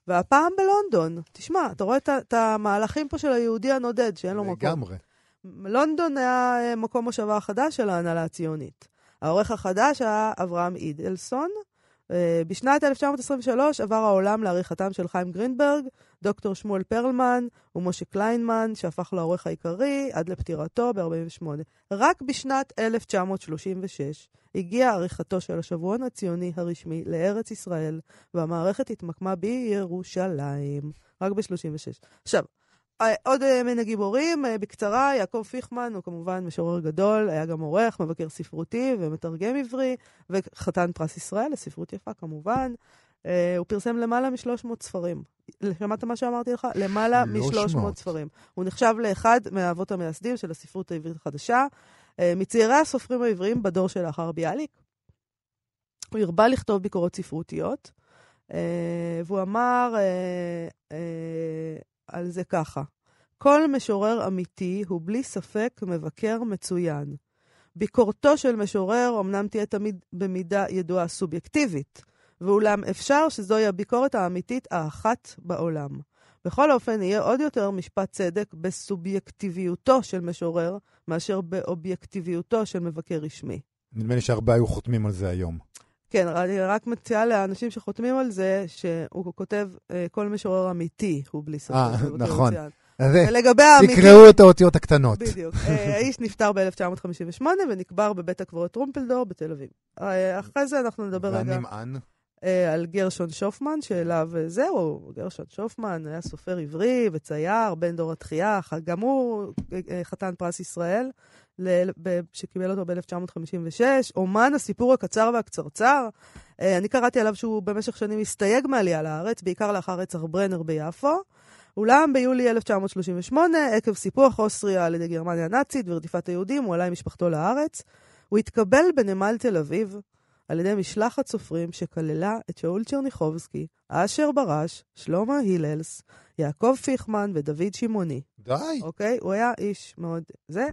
והפעם בלונדון. תשמע, אתה רואה את המהלכים פה של היהודי הנודד, שאין לו מקום. לגמרי. לונדון היה אה, מקום מושבה החדש של ההנהלה הציונית. העורך החדש היה אברהם אידלסון, בשנת 1923 עבר העולם לעריכתם של חיים גרינברג, דוקטור שמואל פרלמן ומשה קליינמן, שהפך לעורך העיקרי עד לפטירתו ב-48. רק בשנת 1936 הגיעה עריכתו של השבועון הציוני הרשמי לארץ ישראל, והמערכת התמקמה בירושלים. רק ב-36. עכשיו, אה, עוד אה, מן הגיבורים, אה, בקצרה, יעקב פיכמן הוא כמובן משורר גדול, היה גם עורך, מבקר ספרותי ומתרגם עברי, וחתן פרס ישראל לספרות יפה כמובן. הוא פרסם למעלה מ-300 ספרים. שמעת מה שאמרתי לך? למעלה מ-300 ספרים. הוא נחשב לאחד מהאבות המייסדים של הספרות העברית החדשה, מצעירי הסופרים העבריים בדור שלאחר ביאליק. הוא הרבה לכתוב ביקורות ספרותיות, והוא אמר, על זה ככה: כל משורר אמיתי הוא בלי ספק מבקר מצוין. ביקורתו של משורר אמנם תהיה תמיד במידה ידועה סובייקטיבית, ואולם אפשר שזוהי הביקורת האמיתית האחת בעולם. בכל אופן, יהיה עוד יותר משפט צדק בסובייקטיביותו של משורר, מאשר באובייקטיביותו של מבקר רשמי. נדמה לי שהרבה היו חותמים על זה היום. כן, אני רק מציעה לאנשים שחותמים על זה, שהוא כותב, אה, כל משורר אמיתי הוא בלי ספק. אה, נכון. ולגבי האמיתי... תקראו את האותיות הקטנות. בדיוק. אה, האיש נפטר ב-1958 ונקבר בבית הקברות טרומפלדור בתל אביב. אה, אחרי זה אנחנו נדבר רגע... והנמען? על גרשון שופמן, שאליו זהו, גרשון שופמן היה סופר עברי וצייר, בן דור התחייה, גם הוא חתן פרס ישראל. שקיבל אותו ב-1956, אומן הסיפור הקצר והקצרצר. אה, אני קראתי עליו שהוא במשך שנים הסתייג מעלייה לארץ, בעיקר לאחר רצח ברנר ביפו. אולם ביולי 1938, עקב סיפוח אוסטריה על ידי גרמניה הנאצית ורדיפת היהודים, הוא עלה עם משפחתו לארץ. הוא התקבל בנמל תל אביב על ידי משלחת סופרים שכללה את שאול צ'רניחובסקי, אשר ברש, שלמה היללס, יעקב פיכמן ודוד שמעוני. די. אוקיי? הוא היה איש מאוד... זה.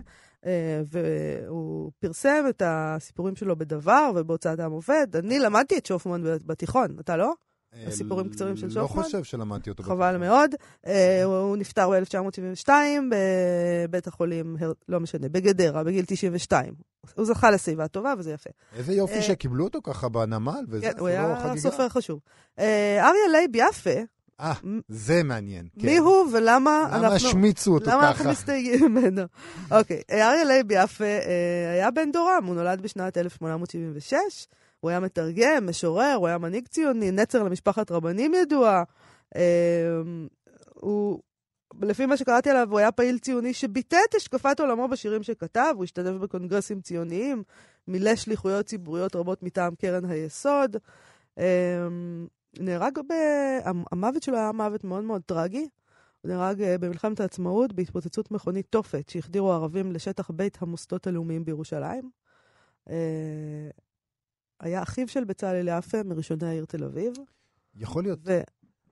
אה, והוא פרסם את הסיפורים שלו בדבר ובהוצאת העם עובד. אני למדתי את שופמן בתיכון, אתה לא? אה, הסיפורים קצרים של שופמן. לא חושב שלמדתי אותו. חבל מאוד. אה, הוא נפטר ב-1972 בבית החולים, לא משנה, בגדרה, בגיל 92. הוא זכה לשיבה טובה וזה יפה. איזה יופי שקיבלו אותו ככה בנמל, וזה כן, הוא היה סופר חשוב. אריה לייב יפה, אה, זה מעניין. כן. מי הוא ולמה אנחנו... למה השמיצו אותו למה ככה? למה אנחנו מסתייגים ממנו? אוקיי, אריה לייב יפה אה, היה בן דורם, הוא נולד בשנת 1876, הוא היה מתרגם, משורר, הוא היה מנהיג ציוני, נצר למשפחת רבנים ידוע. אה, הוא, לפי מה שקראתי עליו, הוא היה פעיל ציוני שביטא את השקפת עולמו בשירים שכתב, הוא השתתף בקונגרסים ציוניים, מילא שליחויות ציבוריות רבות מטעם קרן היסוד. נהרג ב... המוות שלו היה מוות מאוד מאוד טרגי. הוא נהרג אה, במלחמת העצמאות בהתפוצצות מכונית תופת שהחדירו ערבים לשטח בית המוסדות הלאומיים בירושלים. אה, היה אחיו של בצלאל יפה מראשוני העיר תל אביב. יכול להיות. ו...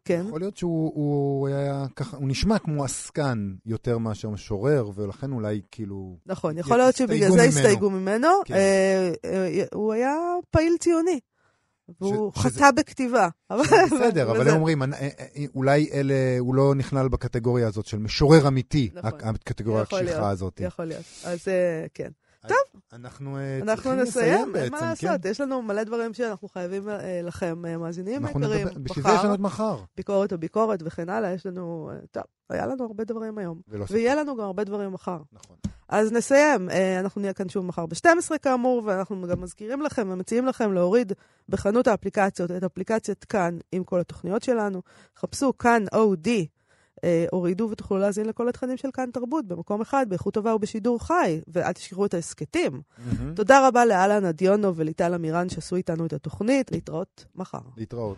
כן. יכול להיות שהוא הוא היה ככה, הוא נשמע כמו עסקן יותר מאשר משורר, ולכן אולי כאילו... נכון, יכול להיות שבגלל זה הסתייגו ממנו. כן. אה, אה, הוא היה פעיל ציוני. והוא ש- שזה- חטא בכתיבה. בסדר, אבל הם אומרים, אה, אה, אולי אלה, הוא לא נכלל בקטגוריה הזאת של משורר אמיתי, נכון. הקטגוריה הקשיחה הזאת. יכול להיות. אז אה, כן. טוב. אנחנו אה, אנחנו צריכים נסיים, מה בעצם, כן. לעשות, יש לנו מלא דברים שאנחנו חייבים אה, לכם, אה, מאזינים יקרים. בשביל זה יש לנו את מחר. ביקורת או ביקורת וכן הלאה, יש לנו, טוב, היה לנו הרבה דברים היום. ויהיה לנו גם הרבה דברים מחר. נכון. אז נסיים, אנחנו נהיה כאן שוב מחר ב-12 כאמור, ואנחנו גם מזכירים לכם ומציעים לכם להוריד בחנות האפליקציות את אפליקציית כאן עם כל התוכניות שלנו. חפשו כאן אודי, אה, הורידו ותוכלו להאזין לכל התכנים של כאן תרבות במקום אחד, באיכות טובה ובשידור חי, ואל תשכחו את ההסכתים. מהמם. תודה רבה לאלן עדיונו וליטל אמירן שעשו איתנו את התוכנית, להתראות מחר. להתראות.